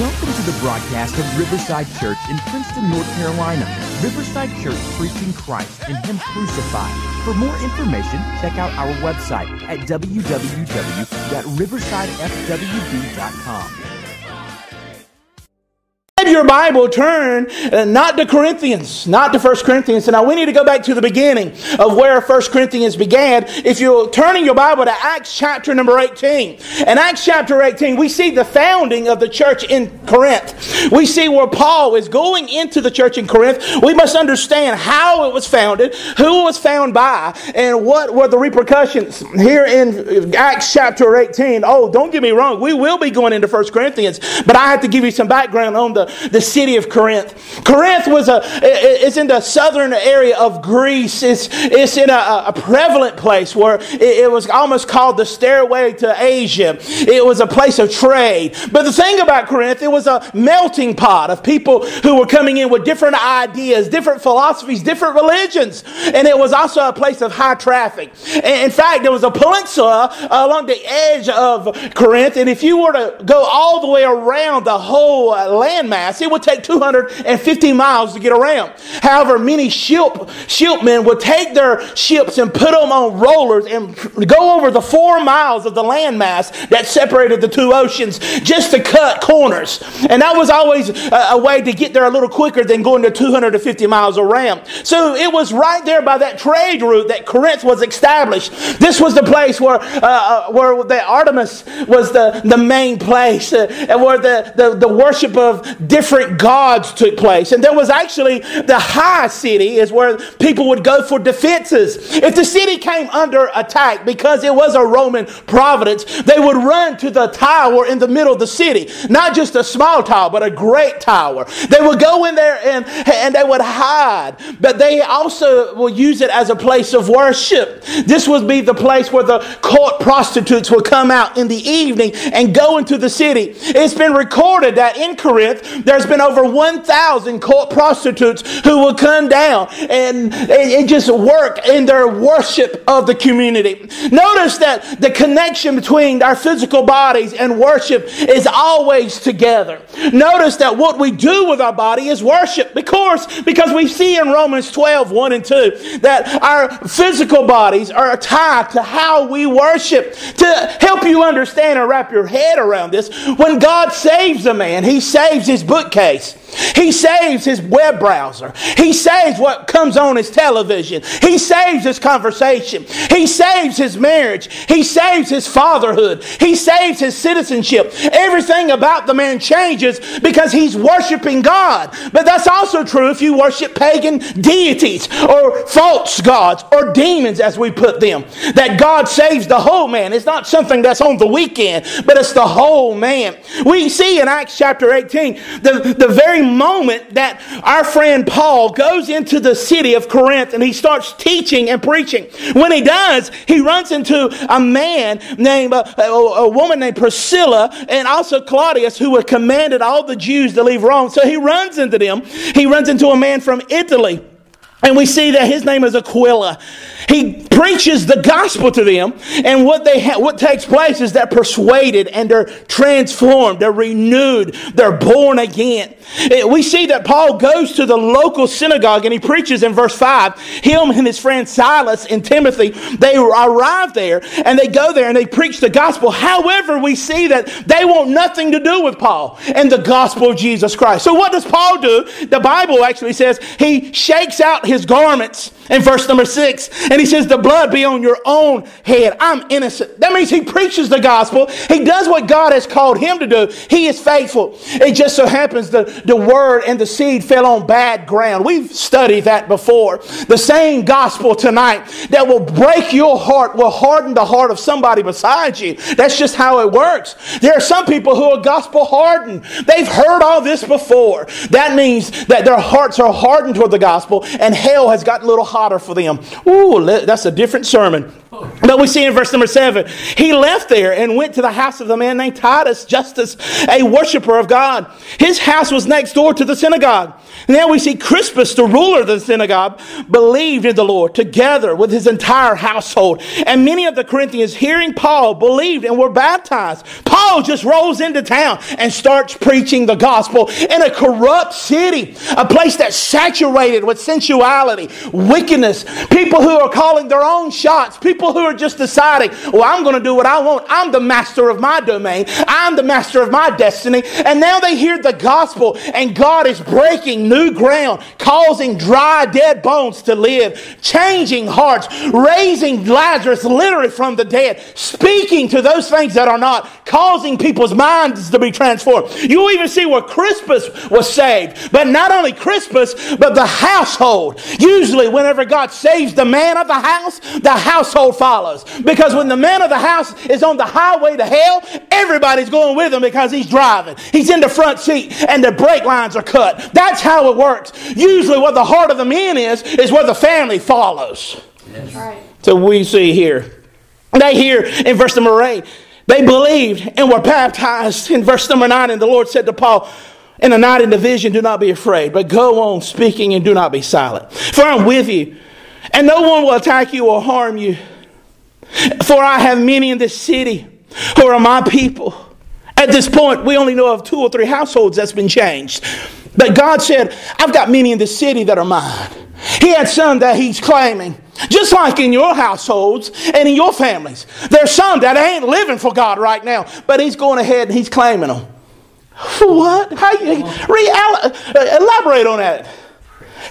Welcome to the broadcast of Riverside Church in Princeton, North Carolina. Riverside Church preaching Christ and Him crucified. For more information, check out our website at www.riversidefwb.com your Bible, turn uh, not to Corinthians, not to First Corinthians. So now we need to go back to the beginning of where First Corinthians began. If you're turning your Bible to Acts chapter number 18, in Acts chapter 18, we see the founding of the church in Corinth. We see where Paul is going into the church in Corinth. We must understand how it was founded, who it was found by, and what were the repercussions. Here in Acts chapter 18, oh, don't get me wrong, we will be going into First Corinthians, but I have to give you some background on the the city of Corinth. Corinth was a, it's in the southern area of Greece. It's, it's in a, a prevalent place where it, it was almost called the stairway to Asia. It was a place of trade. But the thing about Corinth, it was a melting pot of people who were coming in with different ideas, different philosophies, different religions. And it was also a place of high traffic. In fact, there was a peninsula along the edge of Corinth. And if you were to go all the way around the whole landmass, it would take 250 miles to get around. However, many ship, shipmen would take their ships and put them on rollers and go over the four miles of the landmass that separated the two oceans just to cut corners. And that was always a, a way to get there a little quicker than going to 250 miles around. So it was right there by that trade route that Corinth was established. This was the place where, uh, uh where the Artemis was the, the main place, uh, and where the, the, the worship of different different gods took place. And there was actually the high city is where people would go for defenses. If the city came under attack because it was a Roman providence, they would run to the tower in the middle of the city. Not just a small tower, but a great tower. They would go in there and, and they would hide. But they also will use it as a place of worship. This would be the place where the court prostitutes would come out in the evening and go into the city. It's been recorded that in Corinth, there's been over 1,000 court prostitutes who will come down and, and just work in their worship of the community. Notice that the connection between our physical bodies and worship is always together. Notice that what we do with our body is worship. Of course, because we see in Romans 12, 1 and 2, that our physical bodies are tied to how we worship. To help you understand and wrap your head around this, when God saves a man, he saves his book bookcase. He saves his web browser. He saves what comes on his television. He saves his conversation. He saves his marriage. He saves his fatherhood. He saves his citizenship. Everything about the man changes because he's worshiping God. But that's also true if you worship pagan deities or false gods or demons, as we put them. That God saves the whole man. It's not something that's on the weekend, but it's the whole man. We see in Acts chapter 18 the, the very moment that our friend Paul goes into the city of Corinth and he starts teaching and preaching, when he does, he runs into a man named, uh, a, a woman named Priscilla and also Claudius who had commanded all the Jews to leave Rome. So he runs into them. He runs into a man from Italy. And we see that his name is Aquila. He preaches the gospel to them, and what they ha- what takes place is they're persuaded and they're transformed, they're renewed, they're born again. We see that Paul goes to the local synagogue and he preaches in verse 5. Him and his friend Silas and Timothy, they arrive there and they go there and they preach the gospel. However, we see that they want nothing to do with Paul and the gospel of Jesus Christ. So what does Paul do? The Bible actually says he shakes out his garments in verse number 6 and he says, The blood be on your own head. I'm innocent. That means he preaches the gospel. He does what God has called him to do. He is faithful. It just so happens the, the word and the seed fell on bad ground. We've studied that before. The same gospel tonight that will break your heart will harden the heart of somebody beside you. That's just how it works. There are some people who are gospel hardened. They've heard all this before. That means that their hearts are hardened toward the gospel and hell has gotten a little hotter for them. Ooh, that's a different sermon. But we see in verse number seven, he left there and went to the house of the man named Titus, Justus, a worshiper of God. His house was next door to the synagogue. Then we see Crispus, the ruler of the synagogue, believed in the Lord together with his entire household. And many of the Corinthians, hearing Paul, believed and were baptized. Paul Paul just rolls into town and starts preaching the gospel in a corrupt city, a place that's saturated with sensuality, wickedness, people who are calling their own shots, people who are just deciding, well, I'm going to do what I want. I'm the master of my domain, I'm the master of my destiny. And now they hear the gospel, and God is breaking new ground, causing dry, dead bones to live, changing hearts, raising Lazarus literally from the dead, speaking to those things that are not, causing people's minds to be transformed. You'll even see where Crispus was saved. But not only Crispus, but the household. Usually, whenever God saves the man of the house, the household follows. Because when the man of the house is on the highway to hell, everybody's going with him because he's driving. He's in the front seat and the brake lines are cut. That's how it works. Usually, what the heart of the man is, is where the family follows. Yes. Right. So we see here. They hear in verse number 8, they believed and were baptized. In verse number 9, and the Lord said to Paul, in the night in the vision, do not be afraid, but go on speaking and do not be silent. For I'm with you, and no one will attack you or harm you. For I have many in this city who are my people. At this point, we only know of two or three households that's been changed. But God said, I've got many in this city that are mine. He had some that he's claiming. Just like in your households and in your families. There's some that ain't living for God right now, but he's going ahead and he's claiming them. What? How you uh, elaborate on that?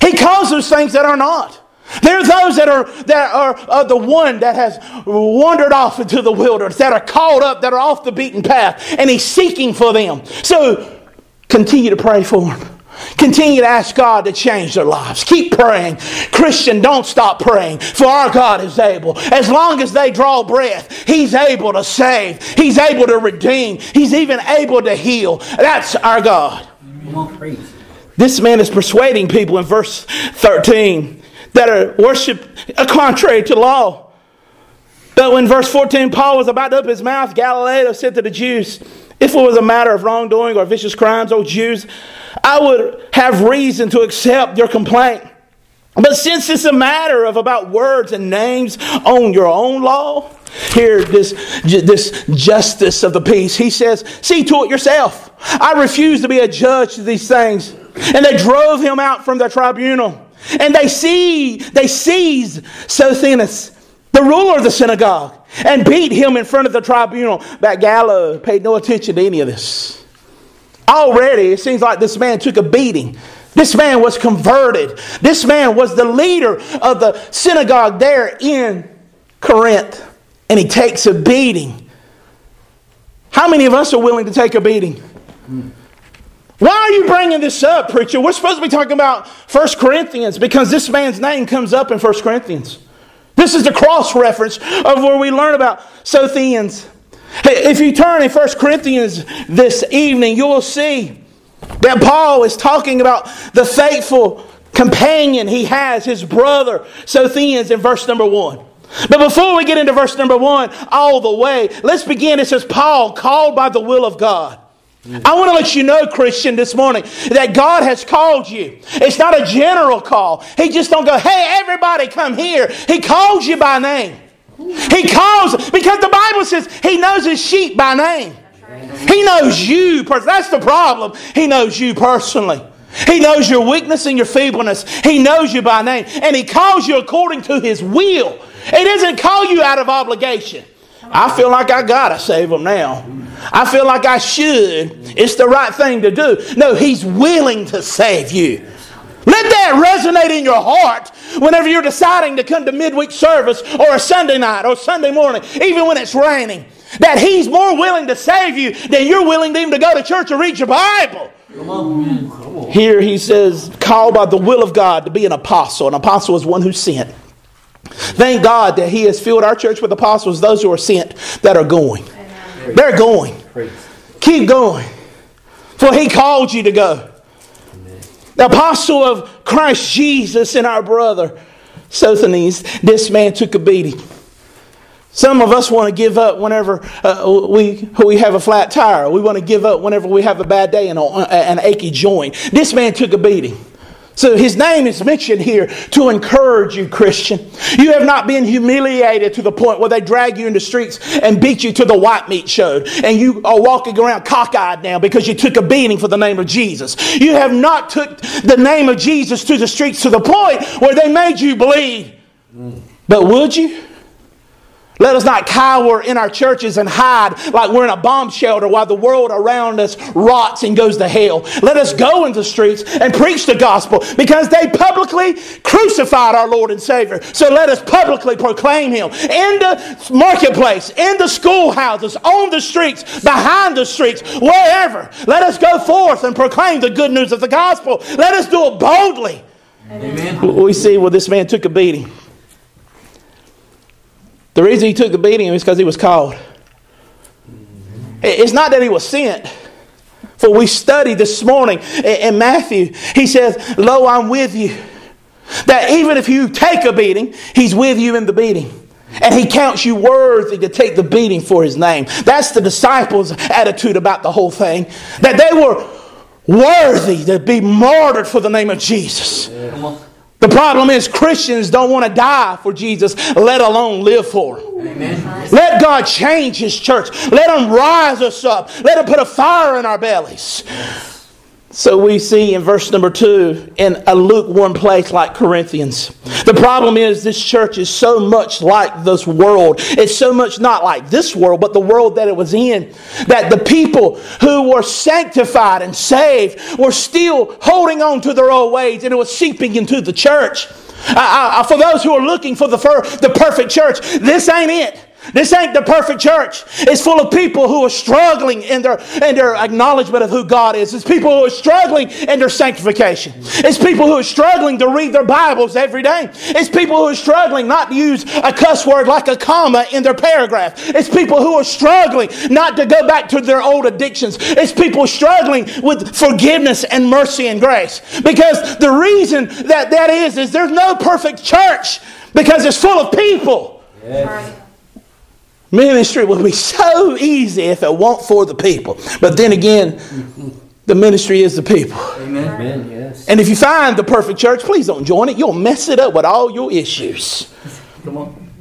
He calls those things that are not. There are those that are that are uh, the one that has wandered off into the wilderness, that are caught up, that are off the beaten path, and he's seeking for them. So continue to pray for them. Continue to ask God to change their lives. Keep praying. Christian, don't stop praying, for our God is able. As long as they draw breath, He's able to save, He's able to redeem, He's even able to heal. That's our God. This man is persuading people in verse 13 that are worship contrary to law. But when verse 14, Paul was about to open his mouth, Gallio said to the Jews, If it was a matter of wrongdoing or vicious crimes, O Jews, I would have reason to accept your complaint. But since it's a matter of about words and names on your own law, here this, this justice of the peace, he says, see to it yourself. I refuse to be a judge to these things. And they drove him out from the tribunal. And they see they seized Sosthenes, the ruler of the synagogue, and beat him in front of the tribunal. But Gallio paid no attention to any of this. Already, it seems like this man took a beating. This man was converted. This man was the leader of the synagogue there in Corinth. And he takes a beating. How many of us are willing to take a beating? Hmm. Why are you bringing this up, preacher? We're supposed to be talking about 1 Corinthians because this man's name comes up in 1 Corinthians. This is the cross reference of where we learn about Sosthenes if you turn in 1 Corinthians this evening, you will see that Paul is talking about the faithful companion he has, his brother, Sosthenes, in verse number 1. But before we get into verse number 1 all the way, let's begin. It says, Paul, called by the will of God. I want to let you know, Christian, this morning that God has called you. It's not a general call. He just don't go, hey, everybody come here. He calls you by name. He calls because the Bible says he knows his sheep by name. He knows you. That's the problem. He knows you personally. He knows your weakness and your feebleness. He knows you by name. And He calls you according to His will. He doesn't call you out of obligation. I feel like I gotta save them now. I feel like I should. It's the right thing to do. No, He's willing to save you. Let that resonate in your heart whenever you're deciding to come to midweek service or a Sunday night or Sunday morning, even when it's raining. That He's more willing to save you than you're willing to even to go to church or read your Bible. Here he says, called by the will of God to be an apostle. An apostle is one who's sent. Thank God that He has filled our church with apostles, those who are sent that are going. They're going. Keep going. For He called you to go the apostle of Christ Jesus and our brother Sosthenes, this man took a beating. Some of us want to give up whenever uh, we, we have a flat tire. We want to give up whenever we have a bad day and an achy joint. This man took a beating. So his name is mentioned here to encourage you, Christian. You have not been humiliated to the point where they drag you in the streets and beat you to the white meat show, and you are walking around cockeyed now because you took a beating for the name of Jesus. You have not took the name of Jesus to the streets to the point where they made you bleed. But would you? Let us not cower in our churches and hide like we're in a bomb shelter while the world around us rots and goes to hell. Let us go into the streets and preach the gospel because they publicly crucified our Lord and Savior. So let us publicly proclaim Him in the marketplace, in the schoolhouses, on the streets, behind the streets, wherever. Let us go forth and proclaim the good news of the gospel. Let us do it boldly. Amen. We see where this man took a beating. The reason he took the beating is because he was called. It's not that he was sent. For we studied this morning in Matthew, he says, Lo, I'm with you. That even if you take a beating, he's with you in the beating. And he counts you worthy to take the beating for his name. That's the disciples' attitude about the whole thing. That they were worthy to be martyred for the name of Jesus. Yeah. The problem is Christians don't want to die for Jesus, let alone live for Him. Amen. Let God change His church. Let Him rise us up. Let Him put a fire in our bellies. So we see in verse number two, in a lukewarm place like Corinthians. The problem is this church is so much like this world. It's so much not like this world, but the world that it was in. That the people who were sanctified and saved were still holding on to their old ways and it was seeping into the church. I, I, for those who are looking for the, for the perfect church, this ain't it. This ain't the perfect church. It's full of people who are struggling in their, in their acknowledgement of who God is. It's people who are struggling in their sanctification. It's people who are struggling to read their Bibles every day. It's people who are struggling not to use a cuss word like a comma in their paragraph. It's people who are struggling not to go back to their old addictions. It's people struggling with forgiveness and mercy and grace. Because the reason that that is, is there's no perfect church because it's full of people. Yes. Ministry would be so easy if it weren't for the people. But then again, the ministry is the people. Amen. Amen. Yes. And if you find the perfect church, please don't join it. You'll mess it up with all your issues. Come on.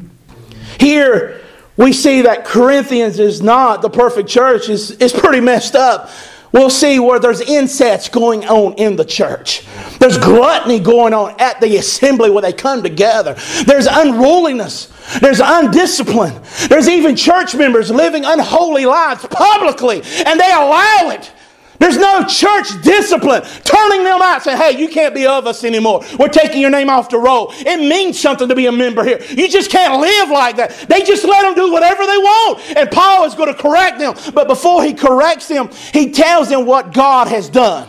Here we see that Corinthians is not the perfect church. It's, it's pretty messed up. We'll see where there's incest going on in the church. There's gluttony going on at the assembly where they come together. There's unruliness. There's undiscipline. There's even church members living unholy lives publicly, and they allow it. There's no church discipline turning them out saying, hey, you can't be of us anymore. We're taking your name off the roll. It means something to be a member here. You just can't live like that. They just let them do whatever they want. And Paul is going to correct them. But before he corrects them, he tells them what God has done.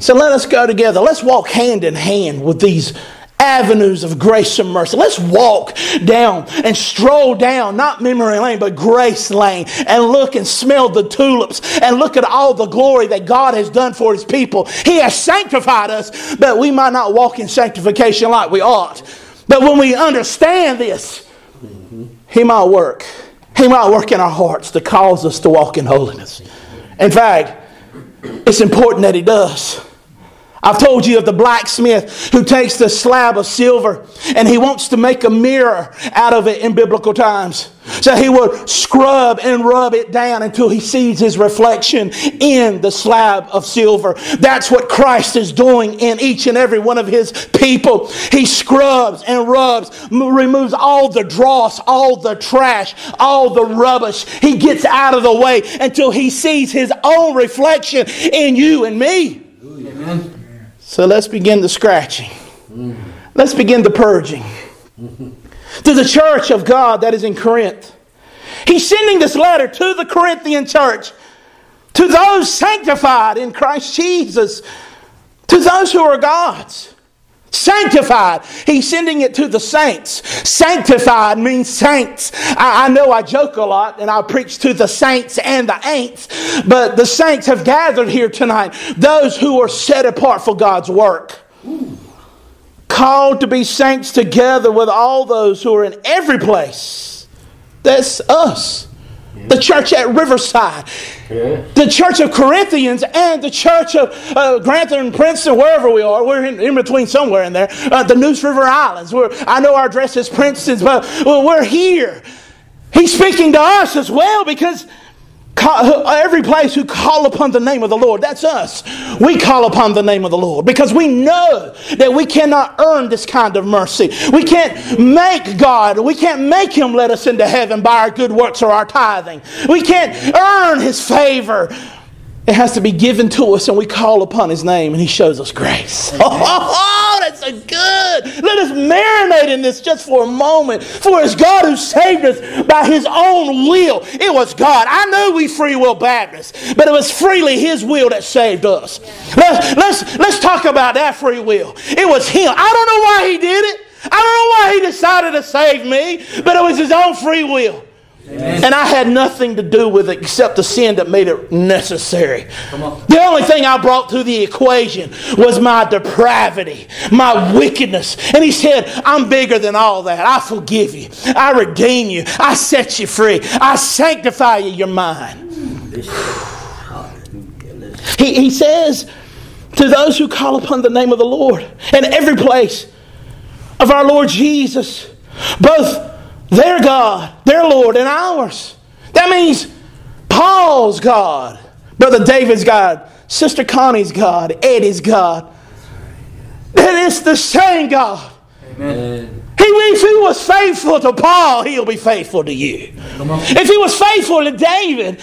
So let us go together. Let's walk hand in hand with these avenues of grace and mercy. Let's walk down and stroll down, not memory lane, but grace lane, and look and smell the tulips and look at all the glory that God has done for His people. He has sanctified us, but we might not walk in sanctification like we ought. But when we understand this, He might work. He might work in our hearts to cause us to walk in holiness. In fact, it's important that He does. I've told you of the blacksmith who takes the slab of silver and he wants to make a mirror out of it in biblical times. So he would scrub and rub it down until he sees his reflection in the slab of silver. That's what Christ is doing in each and every one of his people. He scrubs and rubs, removes all the dross, all the trash, all the rubbish. He gets out of the way until he sees his own reflection in you and me. Amen. So let's begin the scratching. Let's begin the purging. To the church of God that is in Corinth. He's sending this letter to the Corinthian church, to those sanctified in Christ Jesus, to those who are God's. Sanctified. He's sending it to the saints. Sanctified means saints. I, I, know I joke a lot and I preach to the saints and the ain'ts, but the saints have gathered here tonight. Those who are set apart for God's work. Called to be saints together with all those who are in every place. That's us. The church at Riverside, yeah. the church of Corinthians, and the church of uh, Grantham and Princeton, wherever we are. We're in, in between somewhere in there. Uh, the Neuse River Islands. Where I know our address is Princeton's, but well, we're here. He's speaking to us as well because every place who call upon the name of the Lord, that's us. We call upon the name of the Lord because we know that we cannot earn this kind of mercy. We can't make God, we can't make Him let us into heaven by our good works or our tithing. We can't earn His favor. It has to be given to us, and we call upon His name, and He shows us grace. Oh, that's so good. Let us marinate in this just for a moment. For it's God who saved us by His own will. It was God. I know we free will Baptists, but it was freely His will that saved us. Let's, let's, let's talk about that free will. It was Him. I don't know why He did it. I don't know why He decided to save me, but it was His own free will. Amen. And I had nothing to do with it except the sin that made it necessary. The only thing I brought to the equation was my depravity, my wickedness. And he said, I'm bigger than all that. I forgive you. I redeem you. I set you free. I sanctify you, your mind. He, he says to those who call upon the name of the Lord in every place of our Lord Jesus, both their God, their Lord, and ours. That means Paul's God, Brother David's God, Sister Connie's God, Eddie's God. That is the same God. Amen. He, if he was faithful to Paul, he'll be faithful to you. If he was faithful to David,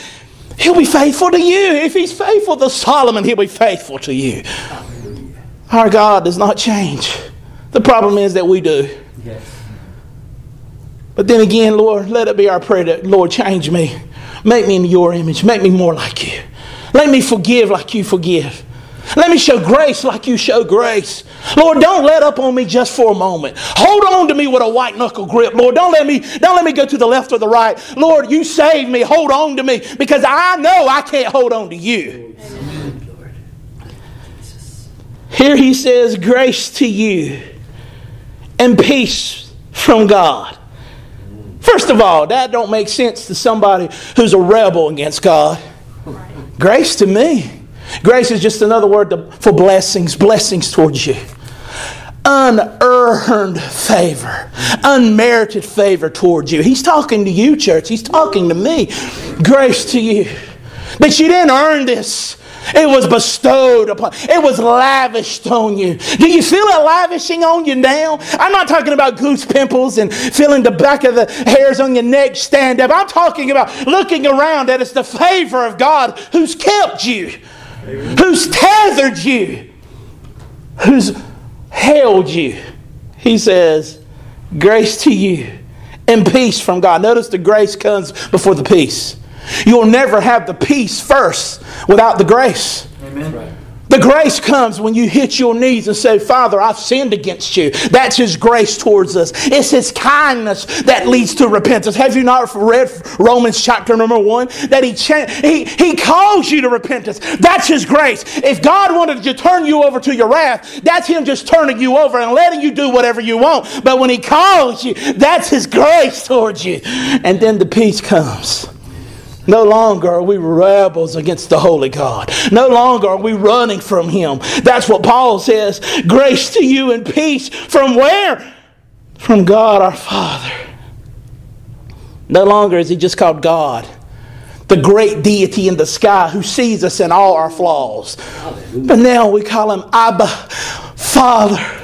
he'll be faithful to you. If he's faithful to Solomon, he'll be faithful to you. Our God does not change. The problem is that we do. Yes. But then again, Lord, let it be our prayer that, Lord, change me. Make me in your image. Make me more like you. Let me forgive like you forgive. Let me show grace like you show grace. Lord, don't let up on me just for a moment. Hold on to me with a white knuckle grip. Lord, don't let me don't let me go to the left or the right. Lord, you save me. Hold on to me because I know I can't hold on to you. Here he says, grace to you and peace from God. First of all, that don't make sense to somebody who's a rebel against God. Grace to me. Grace is just another word for blessings, blessings towards you. Unearned favor, unmerited favor towards you. He's talking to you, church. He's talking to me. Grace to you. But you didn't earn this. It was bestowed upon, it was lavished on you. Do you feel it lavishing on you now? I'm not talking about goose pimples and feeling the back of the hairs on your neck stand up. I'm talking about looking around that it's the favor of God who's kept you, who's tethered you, who's held you. He says, Grace to you and peace from God. Notice the grace comes before the peace. You'll never have the peace first without the grace. Amen. The grace comes when you hit your knees and say, Father, I've sinned against you. That's His grace towards us. It's His kindness that leads to repentance. Have you not read Romans chapter number one? That He, cha- he, he calls you to repentance. That's His grace. If God wanted to turn you over to your wrath, that's Him just turning you over and letting you do whatever you want. But when He calls you, that's His grace towards you. And then the peace comes. No longer are we rebels against the holy God. No longer are we running from Him. That's what Paul says. Grace to you and peace from where? From God our Father. No longer is He just called God, the great deity in the sky who sees us in all our flaws. But now we call Him Abba, Father.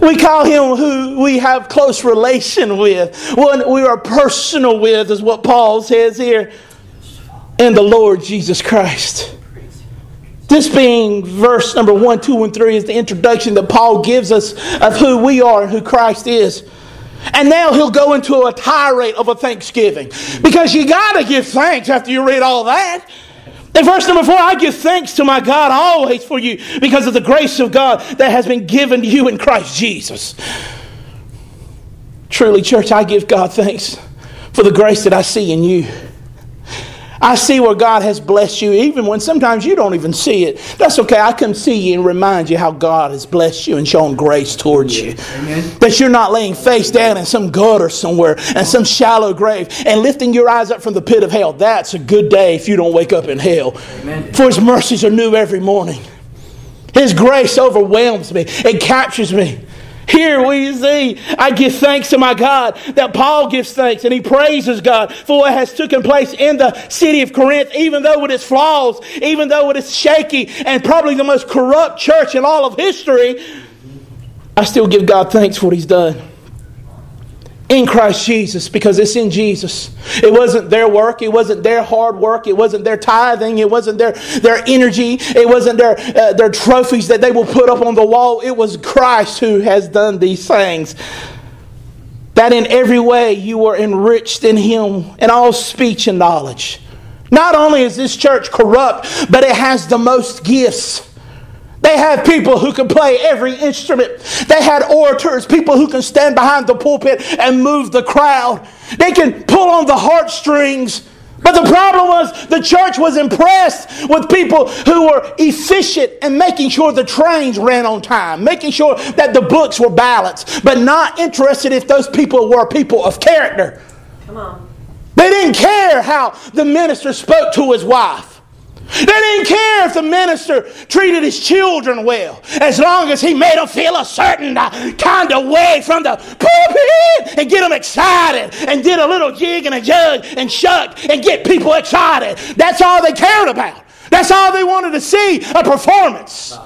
We call him who we have close relation with, one we are personal with, is what Paul says here in the Lord Jesus Christ. This being verse number one, two, and three is the introduction that Paul gives us of who we are and who Christ is. And now he'll go into a tirade of a thanksgiving. Because you got to give thanks after you read all that. In verse number four, I give thanks to my God always for you because of the grace of God that has been given to you in Christ Jesus. Truly, church, I give God thanks for the grace that I see in you. I see where God has blessed you, even when sometimes you don't even see it. That's okay. I can see you and remind you how God has blessed you and shown grace towards you. Amen. That you're not laying face down in some gutter somewhere and some shallow grave and lifting your eyes up from the pit of hell. That's a good day if you don't wake up in hell. Amen. For His mercies are new every morning. His grace overwhelms me, it captures me. Here we see, I give thanks to my God that Paul gives thanks and he praises God for what has taken place in the city of Corinth, even though it is flaws, even though it is shaky and probably the most corrupt church in all of history. I still give God thanks for what he's done in Christ Jesus because it's in Jesus. It wasn't their work, it wasn't their hard work, it wasn't their tithing, it wasn't their, their energy, it wasn't their, uh, their trophies that they will put up on the wall. It was Christ who has done these things. That in every way you were enriched in Him in all speech and knowledge. Not only is this church corrupt, but it has the most gifts. They have people who can play every instrument. They had orators, people who can stand behind the pulpit and move the crowd. They can pull on the heartstrings. But the problem was the church was impressed with people who were efficient and making sure the trains ran on time, making sure that the books were balanced, but not interested if those people were people of character. Come on. They didn't care how the minister spoke to his wife. They didn't care if the minister treated his children well, as long as he made them feel a certain uh, kind of way from the pulpit and get them excited and did a little jig and a jug and shuck and get people excited. That's all they cared about. That's all they wanted to see a performance.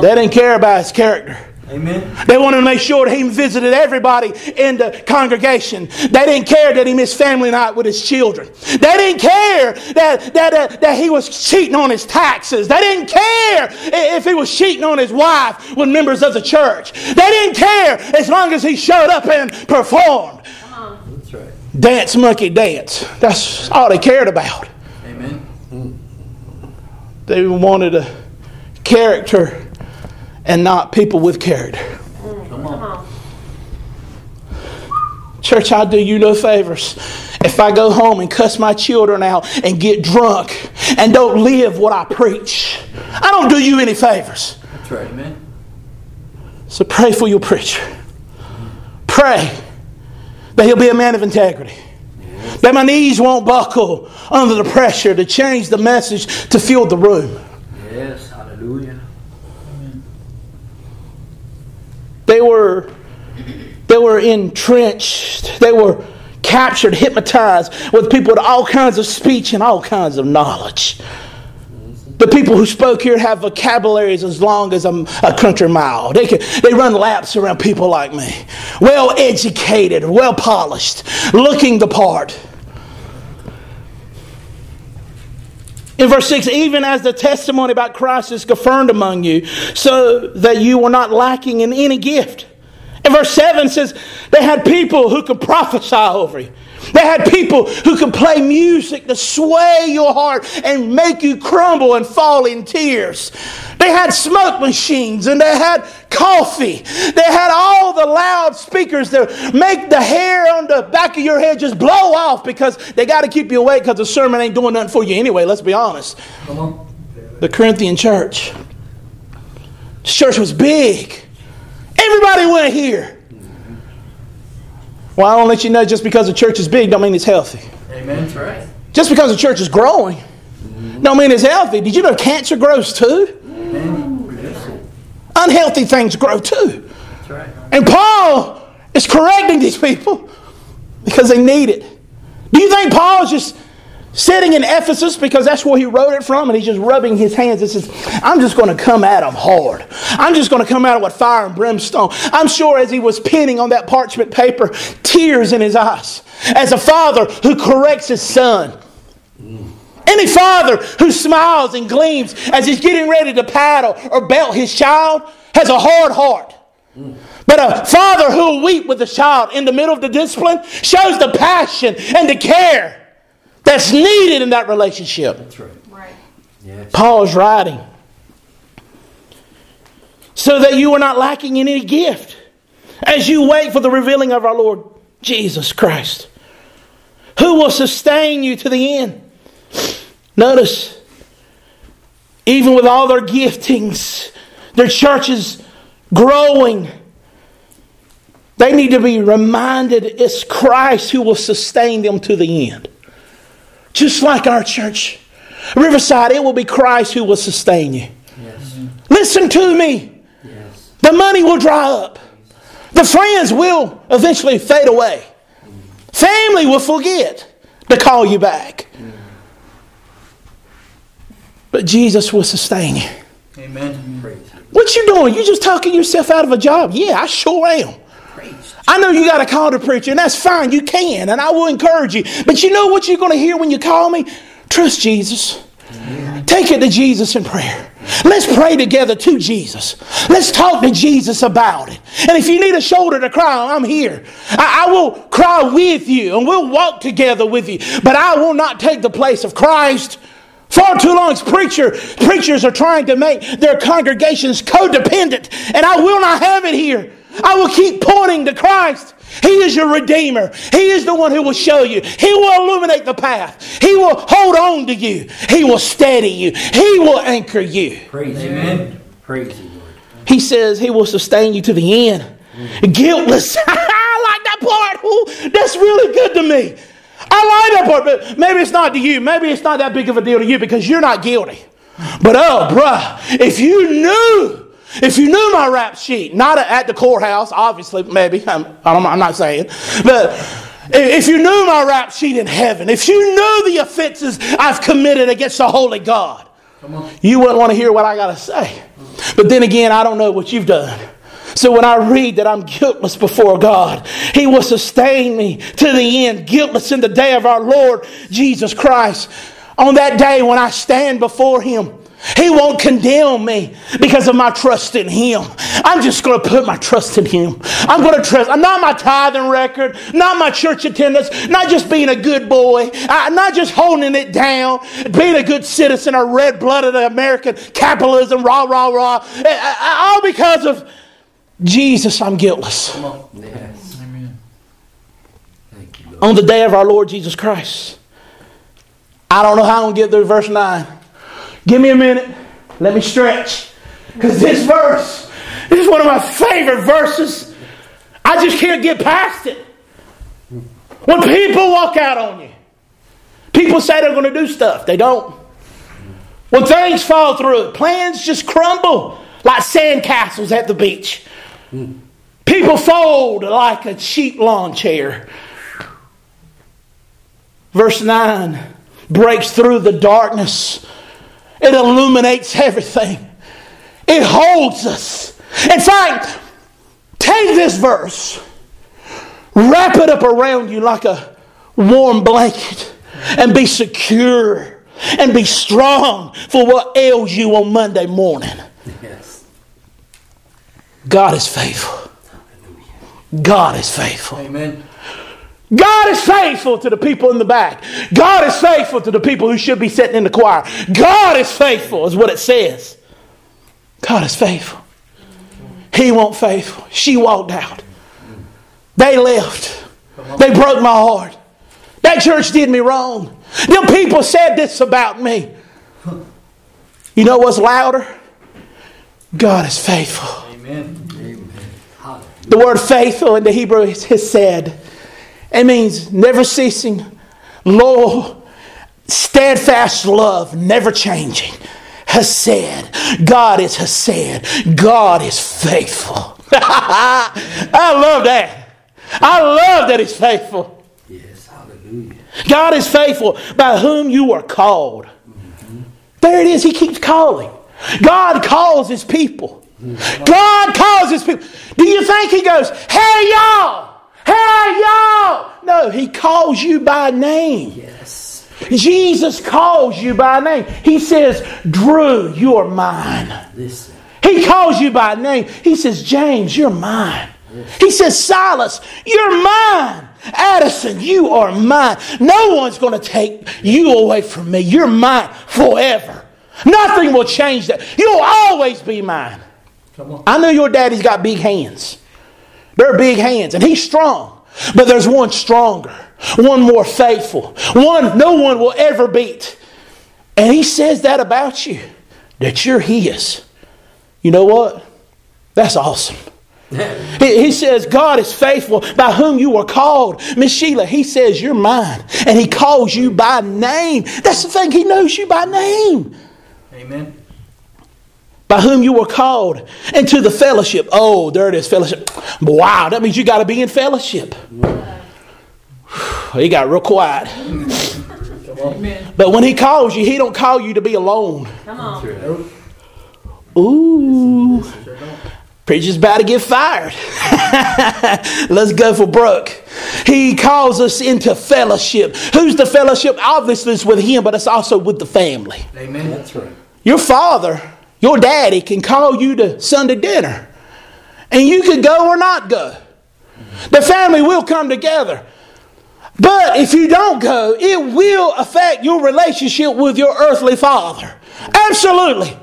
They didn't care about his character. Amen. They wanted to make sure that he visited everybody in the congregation. They didn't care that he missed family night with his children. They didn't care that, that, uh, that he was cheating on his taxes. They didn't care if he was cheating on his wife with members of the church. They didn't care as long as he showed up and performed. That's right. Dance, monkey, dance. That's all they cared about. Amen. They wanted a character and not people with character. Come on. Church, I do you no favors if I go home and cuss my children out and get drunk and don't live what I preach. I don't do you any favors. That's right, amen. So pray for your preacher. Pray that he'll be a man of integrity. That my knees won't buckle under the pressure to change the message to fill the room. Yes, hallelujah. They were, they were entrenched. They were captured, hypnotized with people with all kinds of speech and all kinds of knowledge. The people who spoke here have vocabularies as long as a, a country mile. They, can, they run laps around people like me. Well educated, well polished, looking the part. In verse 6, even as the testimony about Christ is confirmed among you, so that you were not lacking in any gift. In verse 7 says, they had people who could prophesy over you. They had people who could play music to sway your heart and make you crumble and fall in tears. They had smoke machines and they had coffee. They had all the loud speakers that make the hair on the back of your head just blow off because they got to keep you awake because the sermon ain't doing nothing for you anyway, let's be honest. The Corinthian church. The church was big. Everybody went here. Well, I don't let you know just because the church is big don't mean it's healthy. Amen. That's right. Just because the church is growing don't mean it's healthy. Did you know cancer grows too? Unhealthy things grow too. That's right. And Paul is correcting these people because they need it. Do you think Paul is just sitting in Ephesus because that's where he wrote it from and he's just rubbing his hands and says, I'm just going to come at him hard. I'm just going to come at him with fire and brimstone. I'm sure as he was penning on that parchment paper, tears in his eyes, as a father who corrects his son. Any father who smiles and gleams as he's getting ready to paddle or belt his child has a hard heart. But a father who will weep with the child in the middle of the discipline shows the passion and the care that's needed in that relationship. That's right. right. Yes. Paul is writing so that you are not lacking in any gift as you wait for the revealing of our Lord Jesus Christ, who will sustain you to the end. Notice, even with all their giftings, their churches growing, they need to be reminded it's Christ who will sustain them to the end. Just like our church. Riverside, it will be Christ who will sustain you. Yes. Listen to me. Yes. The money will dry up. The friends will eventually fade away. Family will forget to call you back. But Jesus will sustain you. Amen. What you doing? You just talking yourself out of a job? Yeah, I sure am. I know you got a call to preacher, and that's fine. You can, and I will encourage you. But you know what you're going to hear when you call me? Trust Jesus. Take it to Jesus in prayer. Let's pray together to Jesus. Let's talk to Jesus about it. And if you need a shoulder to cry on, I'm here. I, I, will cry with you and we'll walk together with you. But I will not take the place of Christ. Far too long, preacher, preachers are trying to make their congregations codependent, and I will not have it here. I will keep pointing to Christ. He is your Redeemer. He is the one who will show you. He will illuminate the path. He will hold on to you. He will steady you. He will anchor you. Praise Amen. Praise you, Lord. He says He will sustain you to the end. Mm. Guiltless. I like that part. Ooh, that's really good to me. I like that part, but maybe it's not to you. Maybe it's not that big of a deal to you because you're not guilty. But oh, bruh, if you knew if you knew my rap sheet, not at the courthouse, obviously, maybe, I'm, I'm not saying, but if you knew my rap sheet in heaven, if you knew the offenses I've committed against the holy God, you wouldn't want to hear what I got to say. But then again, I don't know what you've done. So when I read that I'm guiltless before God, He will sustain me to the end, guiltless in the day of our Lord Jesus Christ. On that day when I stand before Him, he won't condemn me because of my trust in Him. I'm just going to put my trust in Him. I'm going to trust. I'm not my tithing record, not my church attendance, not just being a good boy, not just holding it down, being a good citizen or red blooded American capitalism, rah, rah, rah. Eh, eh, all because of Jesus, I'm guiltless. Yes. Amen. You, On the day of our Lord Jesus Christ. I don't know how I'm going to get through verse 9. Give me a minute. Let me stretch. Because this verse, this is one of my favorite verses. I just can't get past it. When people walk out on you, people say they're going to do stuff, they don't. When things fall through, plans just crumble like sandcastles at the beach. People fold like a cheap lawn chair. Verse 9 breaks through the darkness it illuminates everything. It holds us. In fact, take this verse, wrap it up around you like a warm blanket, and be secure and be strong for what ails you on Monday morning. Yes. God is faithful. God is faithful. Amen. God is faithful to the people in the back. God is faithful to the people who should be sitting in the choir. God is faithful, is what it says. God is faithful. He won't faithful. She walked out. They left. They broke my heart. That church did me wrong. Them people said this about me. You know what's louder? God is faithful. Amen. The word faithful in the Hebrew is said. It means never ceasing, loyal, steadfast love, never changing. Hesed. God is Hesed. God is faithful. I love that. I love that He's faithful. Yes, hallelujah. God is faithful by whom you are called. Mm-hmm. There it is. He keeps calling. God calls His people. Mm-hmm. God calls His people. Do you think He goes, hey, y'all? Hey, y'all! No, he calls you by name. Yes. Jesus calls you by name. He says, Drew, you're mine. Listen. He calls you by name. He says, James, you're mine. Yes. He says, Silas, you're mine. Addison, you are mine. No one's going to take you away from me. You're mine forever. Nothing will change that. You'll always be mine. I know your daddy's got big hands. They're big hands, and he's strong. But there's one stronger, one more faithful, one no one will ever beat. and he says that about you, that you're his, you know what? That's awesome. He, he says, God is faithful by whom you were called. Miss Sheila, he says, You're mine. And he calls you by name. That's the thing, he knows you by name. Amen. By whom you were called into the fellowship. Oh, there it is, fellowship. Wow, that means you got to be in fellowship. He got real quiet. But when he calls you, he don't call you to be alone. Come on. Ooh. Preacher's about to get fired. Let's go for Brooke. He calls us into fellowship. Who's the fellowship? Obviously, it's with him, but it's also with the family. Amen. That's right. Your father, your daddy, can call you to Sunday dinner, and you can go or not go. The family will come together. But if you don't go, it will affect your relationship with your earthly father. Absolutely.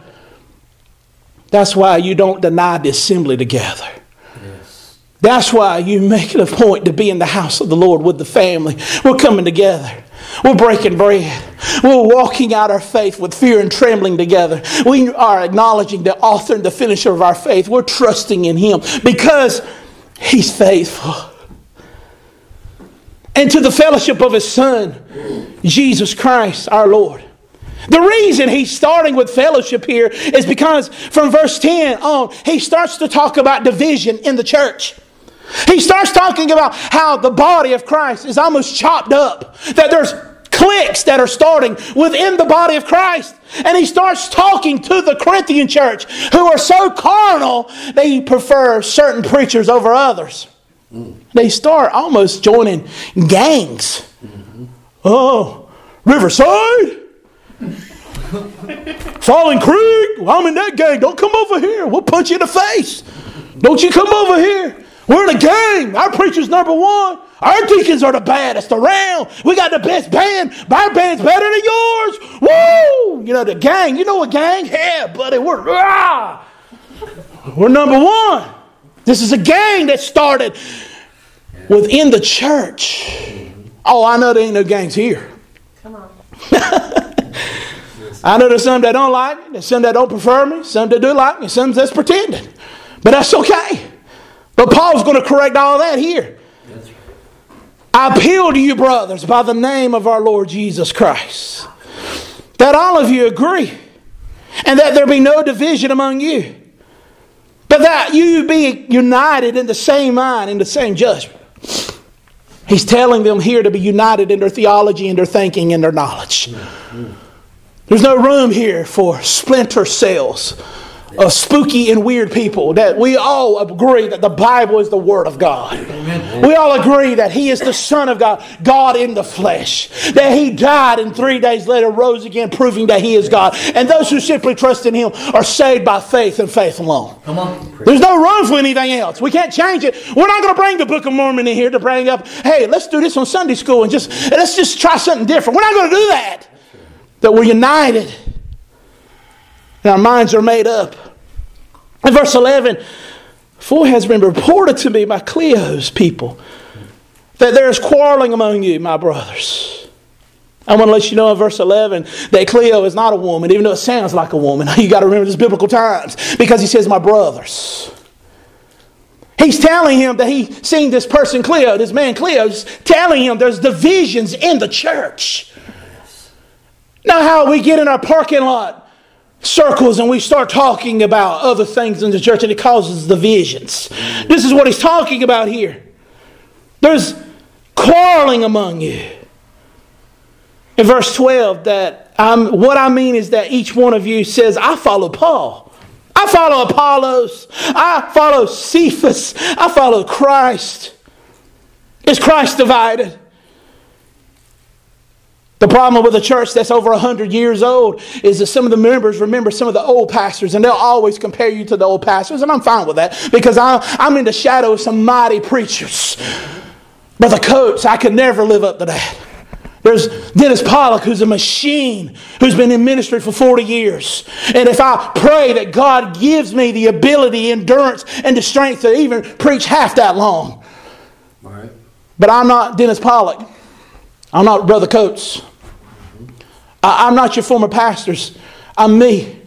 That's why you don't deny the assembly together. Yes. That's why you make it a point to be in the house of the Lord with the family. We're coming together. We're breaking bread. We're walking out our faith with fear and trembling together. We are acknowledging the author and the finisher of our faith. We're trusting in Him because He's faithful. And to the fellowship of His Son, Jesus Christ our Lord. The reason he's starting with fellowship here is because from verse 10 on, he starts to talk about division in the church. He starts talking about how the body of Christ is almost chopped up, that there's cliques that are starting within the body of Christ. And he starts talking to the Corinthian church who are so carnal they prefer certain preachers over others. They start almost joining gangs. Oh, Riverside? Falling Creek? Well, I'm in that gang. Don't come over here. We'll punch you in the face. Don't you come over here. We're in a gang. Our preacher's number one. Our deacons are the baddest around. We got the best band. Our band's better than yours. Woo! You know, the gang. You know a gang? Yeah, buddy. We're, ah! we're number one. This is a gang that started within the church. Oh, I know there ain't no gangs here. Come on. I know there's some that don't like me, there's some that don't prefer me, some that do like me, some that's pretending. But that's okay. But Paul's going to correct all that here. I appeal to you, brothers, by the name of our Lord Jesus Christ, that all of you agree, and that there be no division among you, but that you be united in the same mind, in the same judgment. He's telling them here to be united in their theology, in their thinking, in their knowledge. Mm, mm. There's no room here for splinter cells of spooky and weird people. That we all agree that the Bible is the Word of God. Amen. We all agree that He is the Son of God, God in the flesh. That He died and three days later rose again, proving that He is God. And those who simply trust in Him are saved by faith and faith alone. Come on. There's no room for anything else. We can't change it. We're not going to bring the Book of Mormon in here to bring up, hey, let's do this on Sunday school and just let's just try something different. We're not going to do that. That we're united. And our minds are made up. In verse 11, for has been reported to me by Cleo's people that there is quarreling among you, my brothers. I want to let you know in verse 11 that Cleo is not a woman, even though it sounds like a woman. You got to remember this biblical times because he says, my brothers. He's telling him that he's seen this person, Cleo, this man, Cleo, is telling him there's divisions in the church. Now, how we get in our parking lot circles and we start talking about other things in the church and it causes divisions. This is what he's talking about here. There's quarreling among you. In verse 12, that I'm, what I mean is that each one of you says, I follow Paul. I follow Apollos. I follow Cephas. I follow Christ. Is Christ divided? The problem with a church that's over 100 years old is that some of the members remember some of the old pastors, and they'll always compare you to the old pastors, and I'm fine with that because I'm, I'm in the shadow of some mighty preachers. But the I could never live up to that. There's Dennis Pollock, who's a machine, who's been in ministry for 40 years. And if I pray that God gives me the ability, endurance, and the strength to even preach half that long. Right. But I'm not Dennis Pollock. I'm not Brother Coates. I, I'm not your former pastors. I'm me.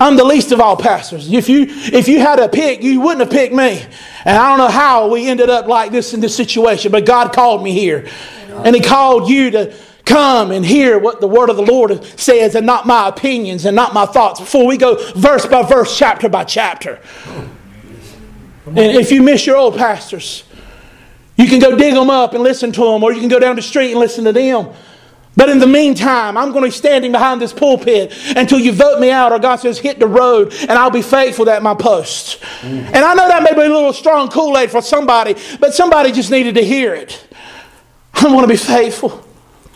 I'm the least of all pastors. If you if you had a pick, you wouldn't have picked me. And I don't know how we ended up like this in this situation, but God called me here. And He called you to come and hear what the word of the Lord says and not my opinions and not my thoughts before we go verse by verse, chapter by chapter. And if you miss your old pastors, you can go dig them up and listen to them, or you can go down the street and listen to them. But in the meantime, I'm going to be standing behind this pulpit until you vote me out, or God says, hit the road, and I'll be faithful at my post. Mm. And I know that may be a little strong Kool Aid for somebody, but somebody just needed to hear it. I want to be faithful.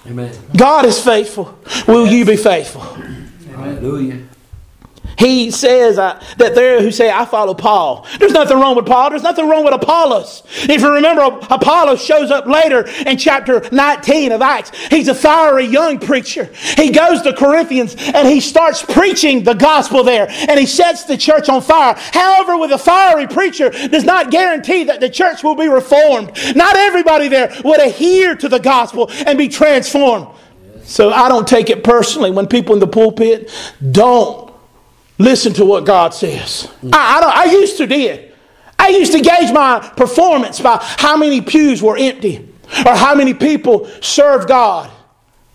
Amen. God is faithful. Will you be faithful? Hallelujah. He says uh, that there who say, I follow Paul. There's nothing wrong with Paul. There's nothing wrong with Apollos. If you remember, Apollos shows up later in chapter 19 of Acts. He's a fiery young preacher. He goes to Corinthians and he starts preaching the gospel there and he sets the church on fire. However, with a fiery preacher does not guarantee that the church will be reformed. Not everybody there would adhere to the gospel and be transformed. So I don't take it personally when people in the pulpit don't listen to what God says. I, I, I used to did. I used to gauge my performance by how many pews were empty or how many people served God.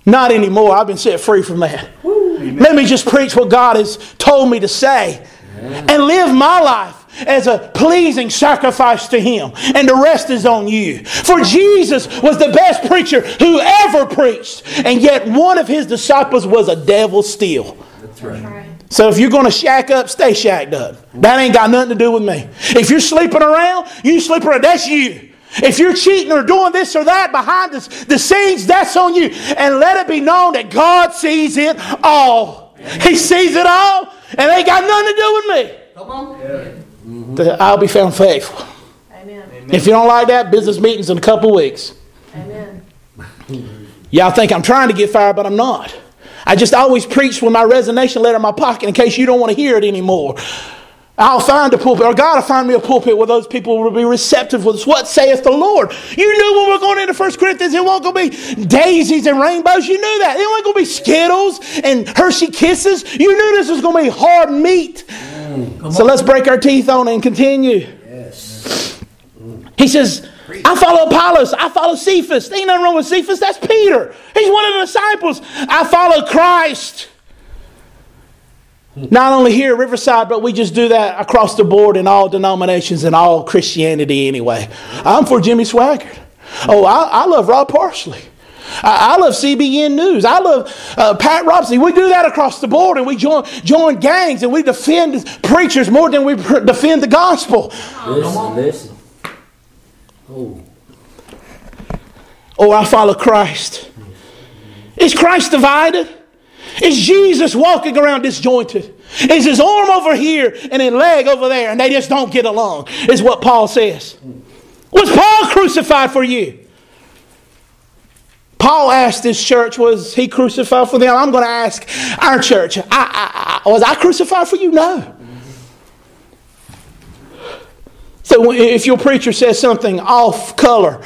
Not anymore. I've been set free from that. Let me just preach what God has told me to say and live my life as a pleasing sacrifice to Him. And the rest is on you. For Jesus was the best preacher who ever preached, and yet one of His disciples was a devil still. That's right. So if you're going to shack up, stay shacked up. That ain't got nothing to do with me. If you're sleeping around, you sleep around. That's you. If you're cheating or doing this or that behind the, the scenes, that's on you. And let it be known that God sees it all. He sees it all, and ain't got nothing to do with me. Come on. Yeah. I'll be found faithful. Amen. If you don't like that, business meetings in a couple weeks. Amen. Y'all think I'm trying to get fired, but I'm not. I just always preach with my resignation letter in my pocket in case you don't want to hear it anymore. I'll find a pulpit, or God will find me a pulpit where those people will be receptive with what saith the Lord. You knew when we're going into First Corinthians, it wasn't going to be daisies and rainbows. You knew that. It wasn't going to be Skittles and Hershey Kisses. You knew this was going to be hard meat. Mm, so on. let's break our teeth on it and continue. Yes. He says, I follow Apollos. I follow Cephas. There ain't nothing wrong with Cephas. That's Peter. He's one of the disciples. I follow Christ. Not only here at Riverside, but we just do that across the board in all denominations and all Christianity anyway. I'm for Jimmy Swaggart. Oh, I, I love Rod Parsley. I, I, love CBN News. I love uh, Pat Robertson. We do that across the board and we join, join gangs and we defend preachers more than we defend the gospel. Listen, listen. Oh. Oh, I follow Christ. Is Christ divided? Is Jesus walking around disjointed? Is his arm over here and his leg over there and they just don't get along? Is what Paul says. Was Paul crucified for you? Paul asked this church, was he crucified for them? I'm going to ask our church, I, I, I, was I crucified for you? No. So if your preacher says something off color,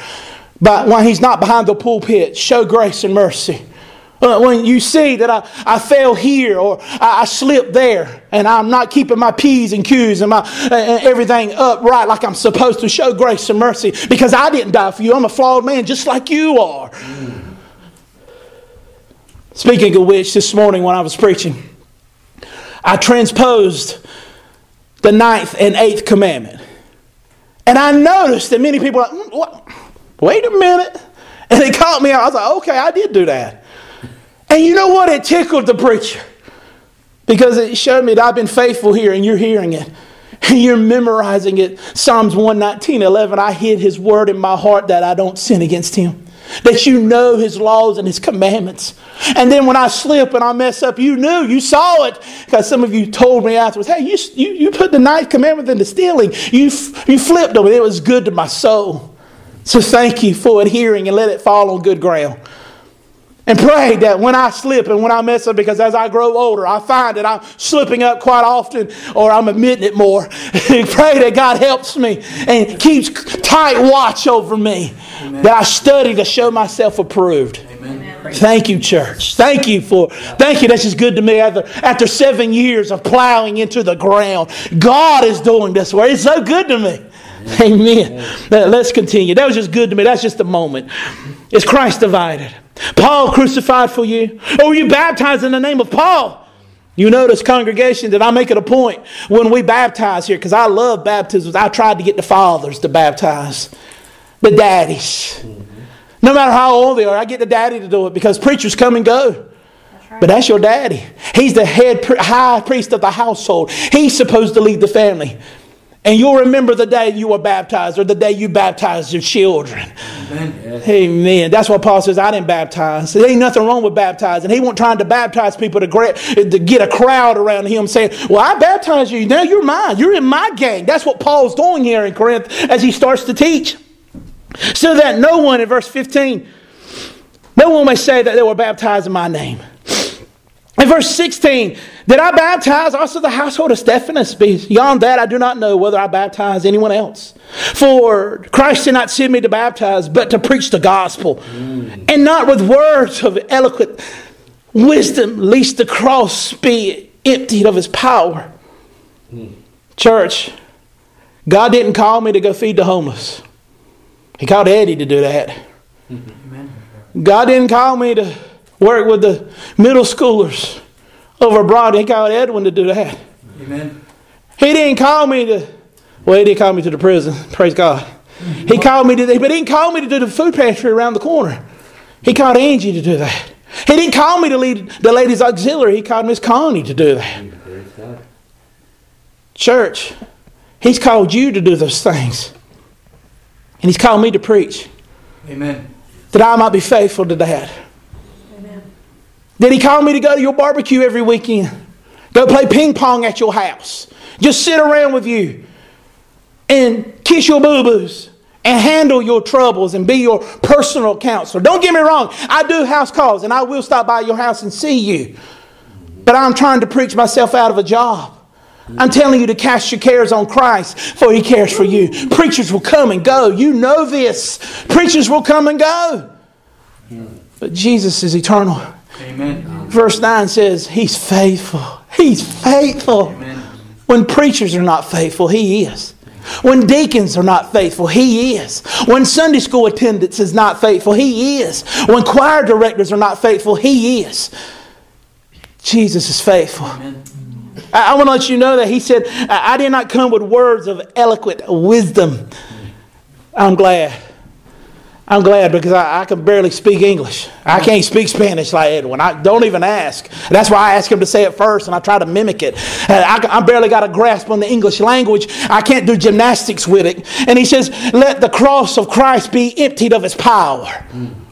but when he's not behind the pulpit, show grace and mercy. Uh, when you see that I, I fell here or I, I, slipped there and I'm not keeping my P's and Q's and, my, uh, everything upright like I'm supposed to, show grace and mercy because I didn't die for you. I'm a flawed man just like you are. Speaking of which, this morning when I was preaching, I transposed the ninth and eighth commandment. And I noticed that many people like, mm, wait a minute. And it caught me out. I was like, okay, I did do that. And you know what? It tickled the preacher because it showed me that I've been faithful here and you're hearing it. And you're memorizing it. Psalms 119, 11. I hid his word in my heart that I don't sin against him that you know his laws and his commandments. And then when I slip and I mess up, you knew, you saw it. Because some of you told me afterwards, hey, you, you, you put the ninth commandment into stealing. You, you flipped them, and it was good to my soul. So thank you for adhering and let it fall on good ground. And pray that when I slip and when I mess up, because as I grow older, I find that I'm slipping up quite often or I'm admitting it more. pray that God helps me and keeps tight watch over me. Amen. That I study to show myself approved. Amen. Thank you, church. Thank you for, thank you. That's just good to me. After, after seven years of plowing into the ground, God is doing this work. It's so good to me. Amen. Amen. Let's continue. That was just good to me. That's just a moment. Is Christ divided? Paul crucified for you? Or were you baptized in the name of Paul? You notice, congregation, that I make it a point when we baptize here, because I love baptisms. I tried to get the fathers to baptize, the daddies. No matter how old they are, I get the daddy to do it because preachers come and go. But that's your daddy. He's the head high priest of the household. He's supposed to lead the family. And you'll remember the day you were baptized or the day you baptized your children. Amen. Amen. That's what Paul says. I didn't baptize. There ain't nothing wrong with baptizing. He wasn't trying to baptize people to, to get a crowd around him saying, Well, I baptized you. Now you're mine. You're in my gang. That's what Paul's doing here in Corinth as he starts to teach. So that no one, in verse 15, no one may say that they were baptized in my name. In verse 16, did I baptize also the household of Stephanas? Beyond that, I do not know whether I baptized anyone else. For Christ did not send me to baptize, but to preach the gospel. Mm. And not with words of eloquent wisdom, lest the cross be emptied of his power. Mm. Church, God didn't call me to go feed the homeless. He called Eddie to do that. Amen. God didn't call me to work with the middle schoolers over abroad. He called Edwin to do that. Amen. He didn't call me to, well, he did call me to the prison. Praise God. He called me to, but he didn't call me to do the food pantry around the corner. He called Angie to do that. He didn't call me to lead the ladies' auxiliary. He called Miss Connie to do that. Church, he's called you to do those things. And He's called me to preach. Amen. That I might be faithful to that. Did He call me to go to your barbecue every weekend? Go play ping pong at your house. Just sit around with you and kiss your boo boos and handle your troubles and be your personal counselor. Don't get me wrong, I do house calls and I will stop by your house and see you. But I'm trying to preach myself out of a job. I'm telling you to cast your cares on Christ, for He cares for you. Preachers will come and go. You know this. Preachers will come and go. But Jesus is eternal. Amen. Verse 9 says, He's faithful. He's faithful. Amen. When preachers are not faithful, He is. When deacons are not faithful, He is. When Sunday school attendance is not faithful, He is. When choir directors are not faithful, He is. Jesus is faithful. Amen. I, I want to let you know that he said, I, I did not come with words of eloquent wisdom. I'm glad. I'm glad because I, I, can barely speak English. I can't speak Spanish like Edwin. I don't even ask. That's why I ask him to say it first and I try to mimic it. I, I barely got a grasp on the English language. I can't do gymnastics with it. And he says, Let the cross of Christ be emptied of its power. Mm.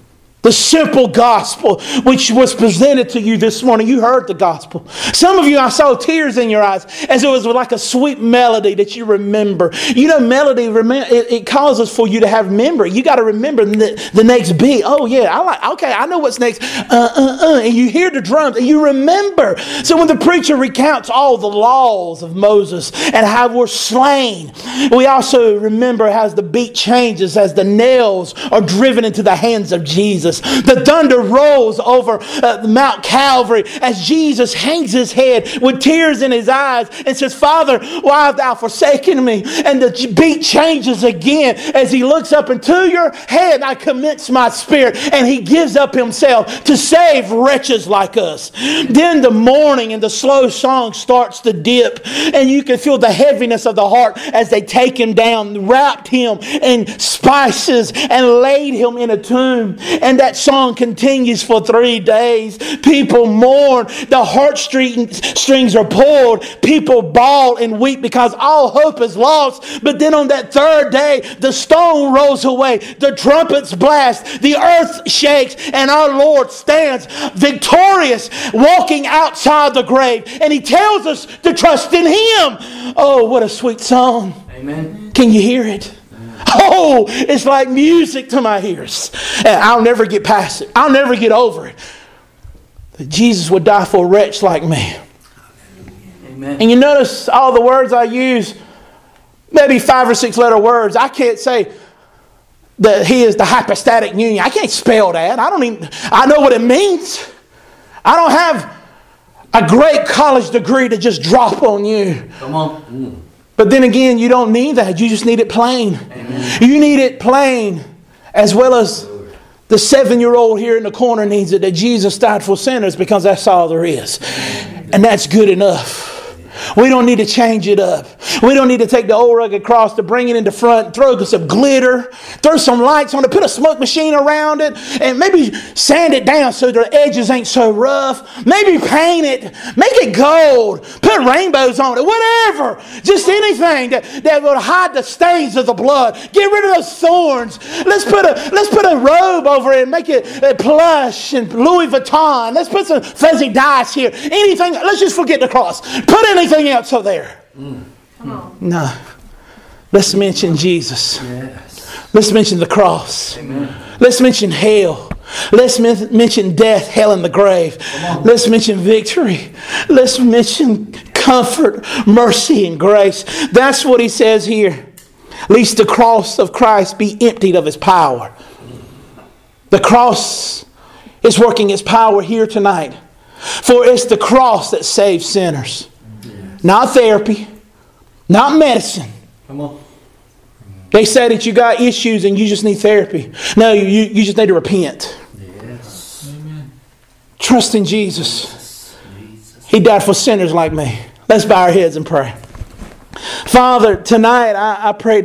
The simple gospel which was presented to you this morning. You heard the gospel. Some of you, I saw tears in your eyes as it was like a sweet melody that you remember. You know, melody, it causes for you to have memory. You got to remember the, next beat. Oh, yeah, I like, okay, I know what's next. Uh, uh, uh. And you hear the drums and you remember. So when the preacher recounts all the laws of Moses and how we're slain, we also remember as the beat changes, as the nails are driven into the hands of Jesus. Jesus. The thunder rolls over uh, Mount Calvary as Jesus hangs his head with tears in his eyes and says, Father, why have thou forsaken me? And the beat changes again as he looks up into your head. I commence my spirit and he gives up himself to save wretches like us. Then the mourning and the slow song starts to dip and you can feel the heaviness of the heart as they take him down, wrapped him in spices and laid him in a tomb. And that song continues for three days. People mourn. The heartstrings are pulled. People bawl and weep because all hope is lost. But then on that third day, the stone rolls away. The trumpets blast. The earth shakes. And our Lord stands victorious, walking outside the grave. And He tells us to trust in Him. Oh, what a sweet song. Amen. Can you hear it? Oh, it's like music to my ears. And I'll never get past it. I'll never get over it. That Jesus would die for a wretch like me. Amen. And you notice all the words I use, maybe five or six letter words. I can't say, that he is the hypostatic union. I can't spell that. I don't even, I know what it means. I don't have a great college degree to just drop on you. Come on. Mm. But then again, you don't need that. You just need it plain. You need it plain as well as the seven year old here in the corner needs it that Jesus died for sinners because that's all there is. And that's good enough. We don't need to change it up. We don't need to take the old rugged cross to bring it into front, throw some glitter, throw some lights on it, put a smoke machine around it, and maybe sand it down so the edges ain't so rough. Maybe paint it, make it gold, put rainbows on it, whatever. Just anything that, that will hide the stains of the blood. Get rid of those thorns. Let's put a let's put a robe over it and make it uh, plush and Louis Vuitton. Let's put some fuzzy dice here. Anything. Let's just forget the cross. Put anything else up there. No. Let's mention Jesus. Yes. Let's mention the cross. Let's mention hell. Let's men- mention death, hell, and the grave. Let's mention victory. Let's mention comfort, mercy, and grace. That's what he says here. Lest the cross of Christ be emptied of his power. The cross is working its power here tonight. For it's the cross that saves sinners. Not therapy, not medicine. Come on. They say that you got issues and you just need therapy. No, you, you just need to repent. Yes. Amen. Trust in Jesus. Jesus. He died for sinners like me. Let's bow our heads and pray. Father, tonight I, I pray